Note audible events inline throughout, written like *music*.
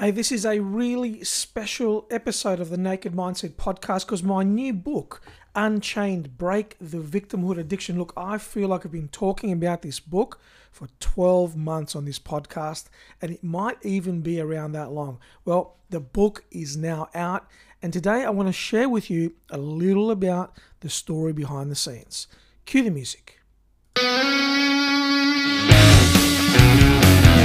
Hey, this is a really special episode of the Naked Mindset podcast because my new book, Unchained Break the Victimhood Addiction. Look, I feel like I've been talking about this book for 12 months on this podcast, and it might even be around that long. Well, the book is now out, and today I want to share with you a little about the story behind the scenes. Cue the music.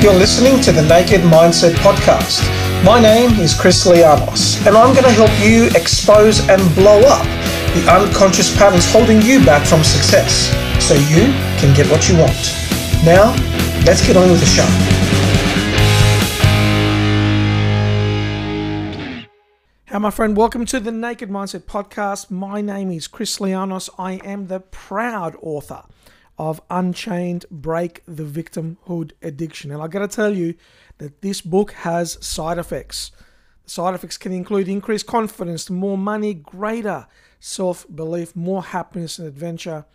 You're listening to the Naked Mindset Podcast. My name is Chris Lianos, and I'm going to help you expose and blow up the unconscious patterns holding you back from success so you can get what you want. Now, let's get on with the show. Hi, my friend. Welcome to the Naked Mindset Podcast. My name is Chris Lianos. I am the proud author of Unchained Break the Victimhood Addiction. And I got to tell you that this book has side effects. The side effects can include increased confidence, more money, greater self belief, more happiness and adventure,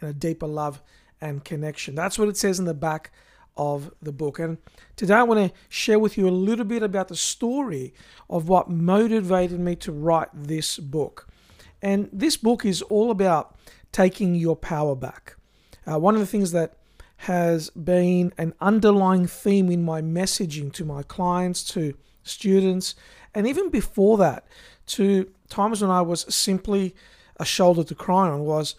and a deeper love and connection. That's what it says in the back of the book. And today I want to share with you a little bit about the story of what motivated me to write this book. And this book is all about taking your power back. Uh, one of the things that has been an underlying theme in my messaging to my clients, to students, and even before that, to times when I was simply a shoulder to cry on, was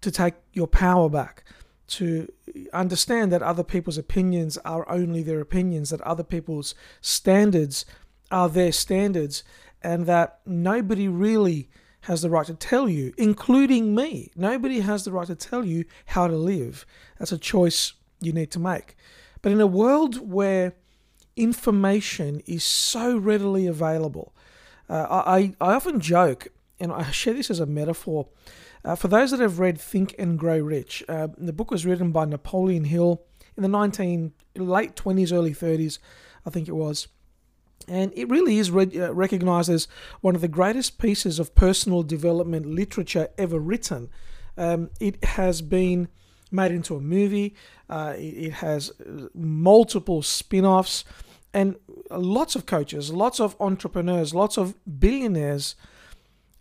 to take your power back, to understand that other people's opinions are only their opinions, that other people's standards are their standards, and that nobody really has the right to tell you, including me. Nobody has the right to tell you how to live. That's a choice you need to make. But in a world where information is so readily available, uh, I, I often joke, and I share this as a metaphor. Uh, for those that have read Think and Grow Rich, uh, the book was written by Napoleon Hill in the 19 late 20s, early 30s, I think it was. And it really is re- uh, recognized as one of the greatest pieces of personal development literature ever written. Um, it has been made into a movie, uh, it, has uh, multiple spin offs, and lots of coaches, lots of entrepreneurs, lots of billionaires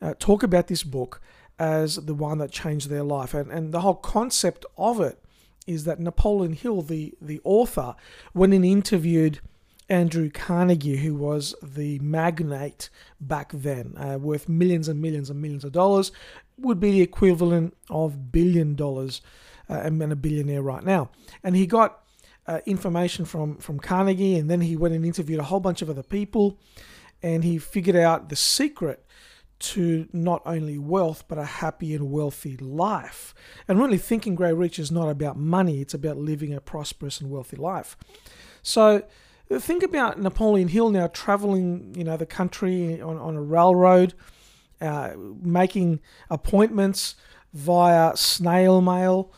uh, talk about this book as the one that changed their life. And, and the whole concept of it is that Napoleon Hill, the, the author, when he interviewed Andrew Carnegie, who was the magnate back then, uh, worth millions and millions and millions of dollars, would be the equivalent of billion dollars uh, and a billionaire right now. And he got uh, information from, from Carnegie, and then he went and interviewed a whole bunch of other people, and he figured out the secret to not only wealth but a happy and wealthy life. And really, Think and Grow Rich is not about money; it's about living a prosperous and wealthy life. So Think about Napoleon Hill now traveling, you know, the country on, on a railroad, uh, making appointments via snail mail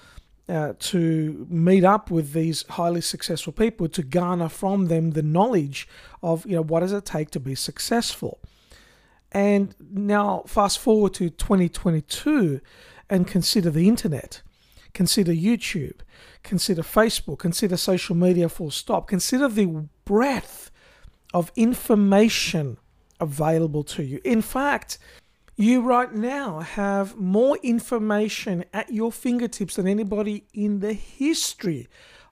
uh, to meet up with these highly successful people to garner from them the knowledge of, you know, what does it take to be successful. And now fast forward to 2022 and consider the internet. Consider YouTube, consider Facebook, consider social media full stop, consider the breadth of information available to you. In fact, you right now have more information at your fingertips than anybody in the history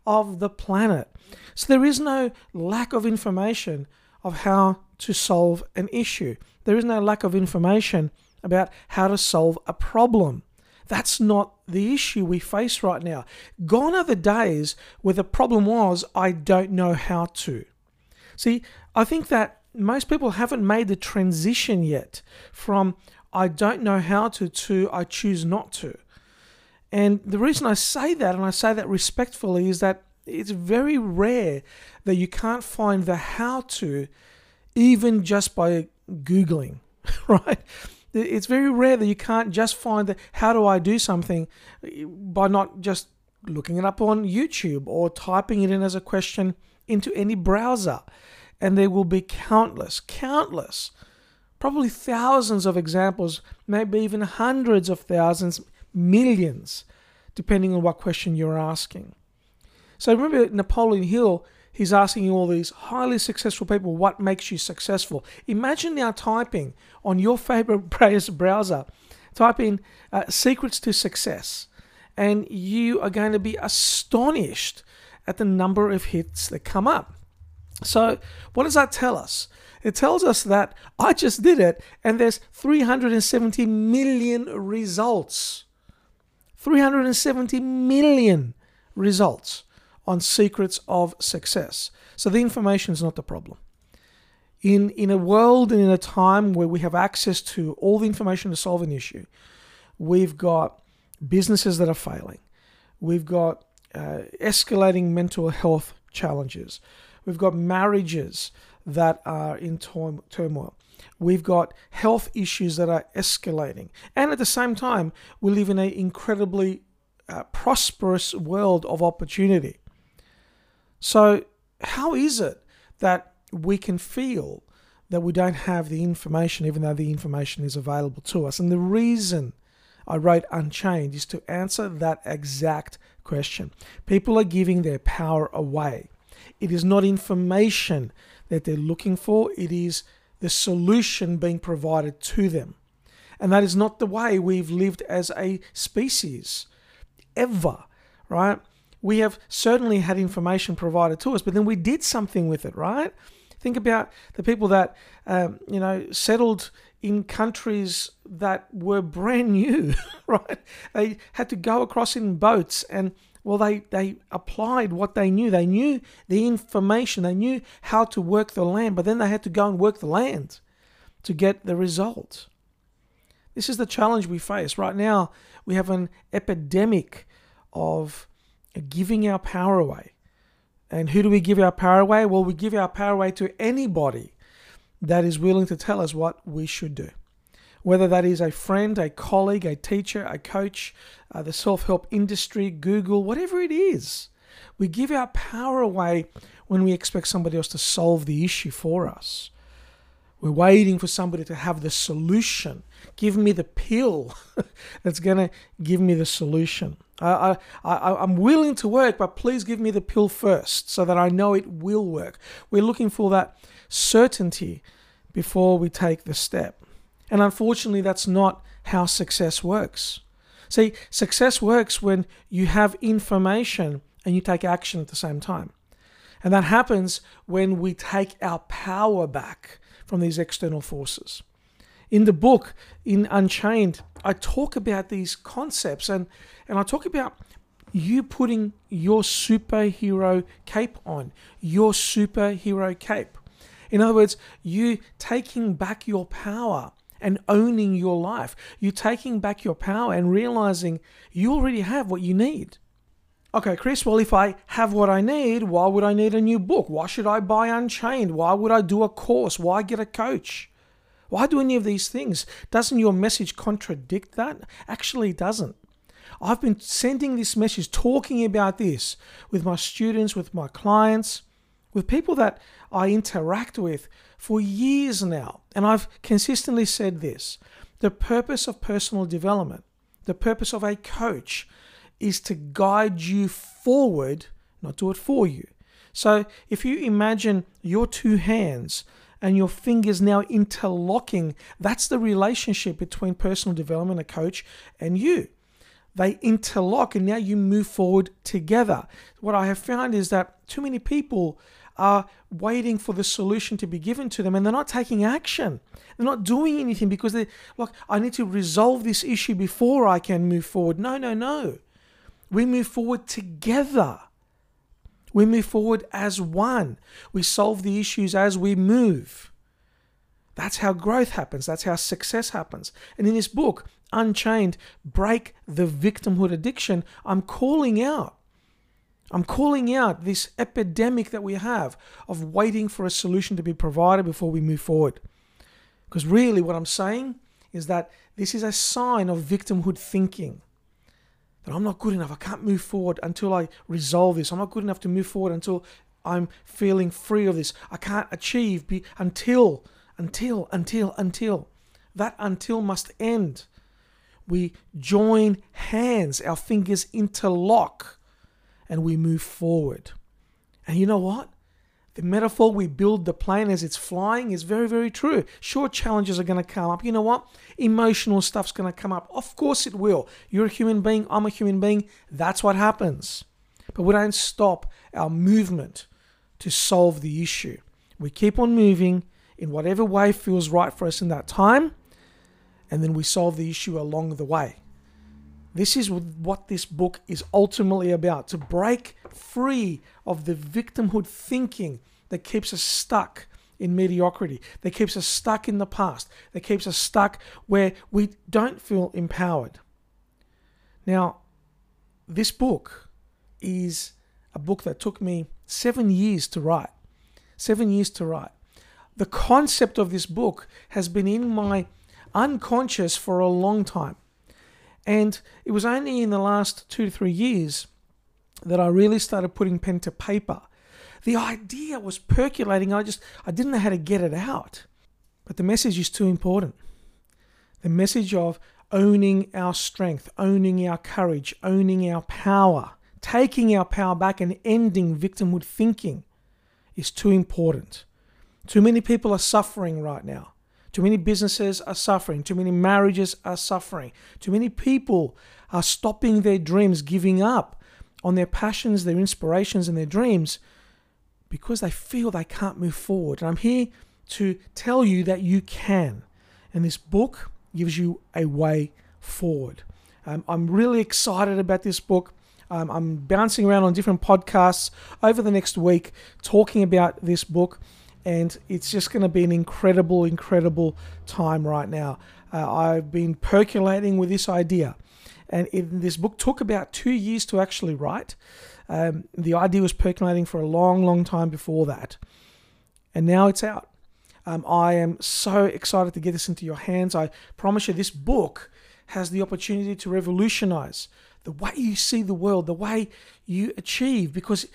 of the planet. So there is no lack of information of how to solve an issue. There is no lack of information about how to solve a problem. That's not the issue we face right now. Gone are the days where the problem was, I don't know how to. See, I think that most people haven't made the transition yet from I don't know how to to I choose not to. And the reason I say that, and I say that respectfully, is that it's very rare that you can't find the how to even just by Googling, *laughs* right? It's very rare that you can't just find the how do I do something by not just looking it up on YouTube or typing it in as a question into any browser. And there will be countless, countless, probably thousands of examples, maybe even hundreds of thousands, millions, depending on what question you're asking. So remember Napoleon Hill, He's asking all these highly successful people, what makes you successful? Imagine now typing on your favorite *laughs* browser, type in uh, secrets to success, and you are going to be astonished at the number of hits that come up. So, what does that tell us? It tells us that I just did it and there's 370 million results. 370 million results on secrets of success. So the information is not the problem. In, in a world and in a time where we have access to all the information to solve an issue, we've got businesses that are failing. We've got uh, escalating mental health challenges. We've got marriages that are in turmoil. We've got health issues that are escalating. And at the same time, we live in an incredibly uh, prosperous world of opportunity. So, how is it that we can feel that we don't have the information, even though the information is available to us? And the reason I wrote Unchained is to answer that exact question. People are giving their power away. It is not information that they're looking for, it is the solution being provided to them. And that is not the way we've lived as a species ever, right? We have certainly had information provided to us, but then we did something with it, right? Think about the people that, um, you know, settled in countries that were brand new, *laughs* right? They had to go across in boats and, well, they, they applied what they knew. They knew the information, they knew how to work the land, but then they had to go and work the land to get the result. This is the challenge we face. Right now, we have an epidemic of giving our power away. And who do we give our power away? Well, we give our power away to anybody that is willing to tell us what we should do. Whether that is a friend, a colleague, a teacher, a coach, uh, the self help industry, Google, whatever it is. We give our power away when we expect somebody else to solve the issue for us. We're waiting for somebody to have the solution. Give me the pill *laughs* that's going to give me the solution. I, I, I'm willing to work, but please give me the pill first so that I know it will work. We're looking for that certainty before we take the step. And unfortunately, that's not how success works. See, success works when you have information and you take action at the same time. And that happens when we take our power back from these external forces. In the book, in Unchained, I talk about these concepts and, and I talk about you putting your superhero cape on, your superhero cape. In other words, you taking back your power and owning your life. You taking back your power and realizing you already have what you need. Okay, Chris, well, if I have what I need, why would I need a new book? Why should I buy Unchained? Why would I do a course? Why get a coach? Why do any of these things? Doesn't your message contradict that? Actually, it doesn't. I've been sending this message, talking about this with my students, with my clients, with people that I interact with for years now. And I've consistently said this the purpose of personal development, the purpose of a coach, is to guide you forward, not do it for you. So if you imagine your two hands and your fingers now interlocking, that's the relationship between personal development, a coach, and you. They interlock and now you move forward together. What I have found is that too many people are waiting for the solution to be given to them and they're not taking action. They're not doing anything because they're like, I need to resolve this issue before I can move forward. No, no, no. We move forward together. We move forward as one. We solve the issues as we move. That's how growth happens. That's how success happens. And in this book, Unchained Break the Victimhood Addiction, I'm calling out. I'm calling out this epidemic that we have of waiting for a solution to be provided before we move forward. Because really, what I'm saying is that this is a sign of victimhood thinking that I'm not good enough. I can't move forward until I resolve this. I'm not good enough to move forward until I'm feeling free of this. I can't achieve be, until, until, until, until. That until must end. We join hands, our fingers interlock, and we move forward. And you know what? The metaphor we build the plane as it's flying is very, very true. Sure, challenges are going to come up. You know what? Emotional stuff's going to come up. Of course, it will. You're a human being. I'm a human being. That's what happens. But we don't stop our movement to solve the issue. We keep on moving in whatever way feels right for us in that time, and then we solve the issue along the way. This is what this book is ultimately about to break free of the victimhood thinking that keeps us stuck in mediocrity, that keeps us stuck in the past, that keeps us stuck where we don't feel empowered. Now, this book is a book that took me seven years to write. Seven years to write. The concept of this book has been in my unconscious for a long time. And it was only in the last two to three years that I really started putting pen to paper. The idea was percolating. I just I didn't know how to get it out. But the message is too important. The message of owning our strength, owning our courage, owning our power, taking our power back and ending victimhood thinking is too important. Too many people are suffering right now. Too many businesses are suffering. Too many marriages are suffering. Too many people are stopping their dreams, giving up on their passions, their inspirations, and their dreams because they feel they can't move forward. And I'm here to tell you that you can. And this book gives you a way forward. Um, I'm really excited about this book. Um, I'm bouncing around on different podcasts over the next week talking about this book and it's just going to be an incredible, incredible time right now. Uh, I've been percolating with this idea, and it, this book took about two years to actually write. Um, the idea was percolating for a long, long time before that, and now it's out. Um, I am so excited to get this into your hands. I promise you, this book has the opportunity to revolutionize the way you see the world, the way you achieve. Because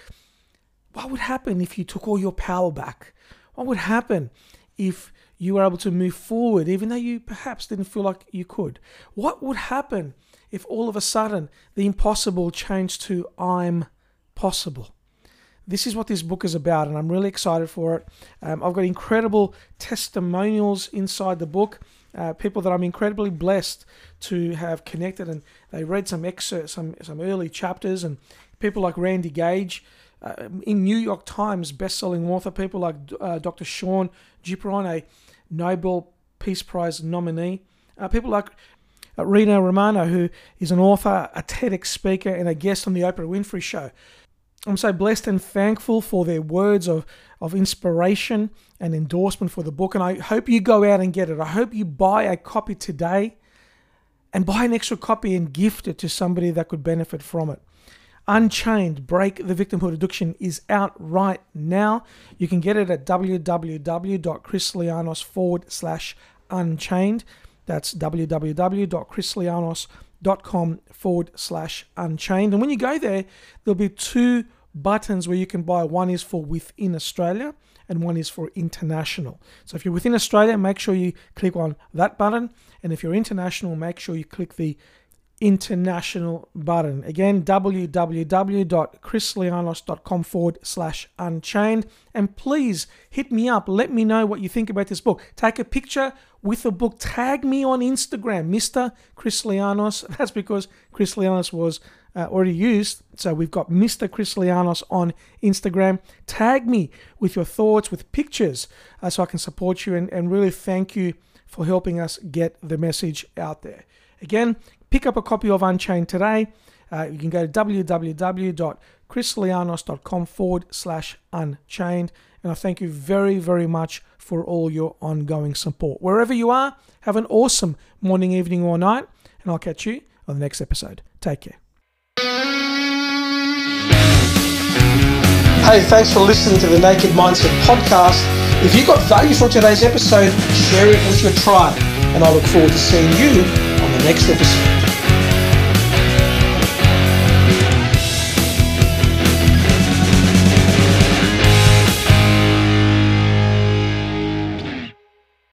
what would happen if you took all your power back? What would happen if you were able to move forward, even though you perhaps didn't feel like you could? What would happen if all of a sudden the impossible changed to I'm possible? This is what this book is about, and I'm really excited for it. Um, I've got incredible testimonials inside the book. Uh, people that I'm incredibly blessed to have connected, and they read some excerpts, some some early chapters, and people like Randy Gage, uh, in New York Times best-selling author, people like uh, Dr. Sean Gipron, a Nobel Peace Prize nominee, uh, people like uh, Rino Romano, who is an author, a TEDx speaker, and a guest on the Oprah Winfrey Show. I'm so blessed and thankful for their words of, of inspiration and endorsement for the book. And I hope you go out and get it. I hope you buy a copy today and buy an extra copy and gift it to somebody that could benefit from it. Unchained Break the Victimhood Addiction is out right now. You can get it at www.chrislianos forward slash unchained. That's www.chrislianos.com forward slash unchained. And when you go there, there'll be two buttons where you can buy. One is for within Australia and one is for international. So if you're within Australia, make sure you click on that button. And if you're international, make sure you click the international button. Again, www.chrislianos.com forward slash unchained. And please hit me up. Let me know what you think about this book. Take a picture with the book. Tag me on Instagram, Mr. Chrislianos. *laughs* That's because Chrislianos was uh, already used. So we've got Mr. Chrislianos on Instagram. Tag me with your thoughts, with pictures, uh, so I can support you and, and really thank you for helping us get the message out there. Again, Pick up a copy of Unchained today. Uh, you can go to www.chrislianos.com forward slash unchained. And I thank you very, very much for all your ongoing support. Wherever you are, have an awesome morning, evening, or night. And I'll catch you on the next episode. Take care. Hey, thanks for listening to the Naked Mindset podcast. If you got value from today's episode, share it with your tribe. And I look forward to seeing you on the next episode.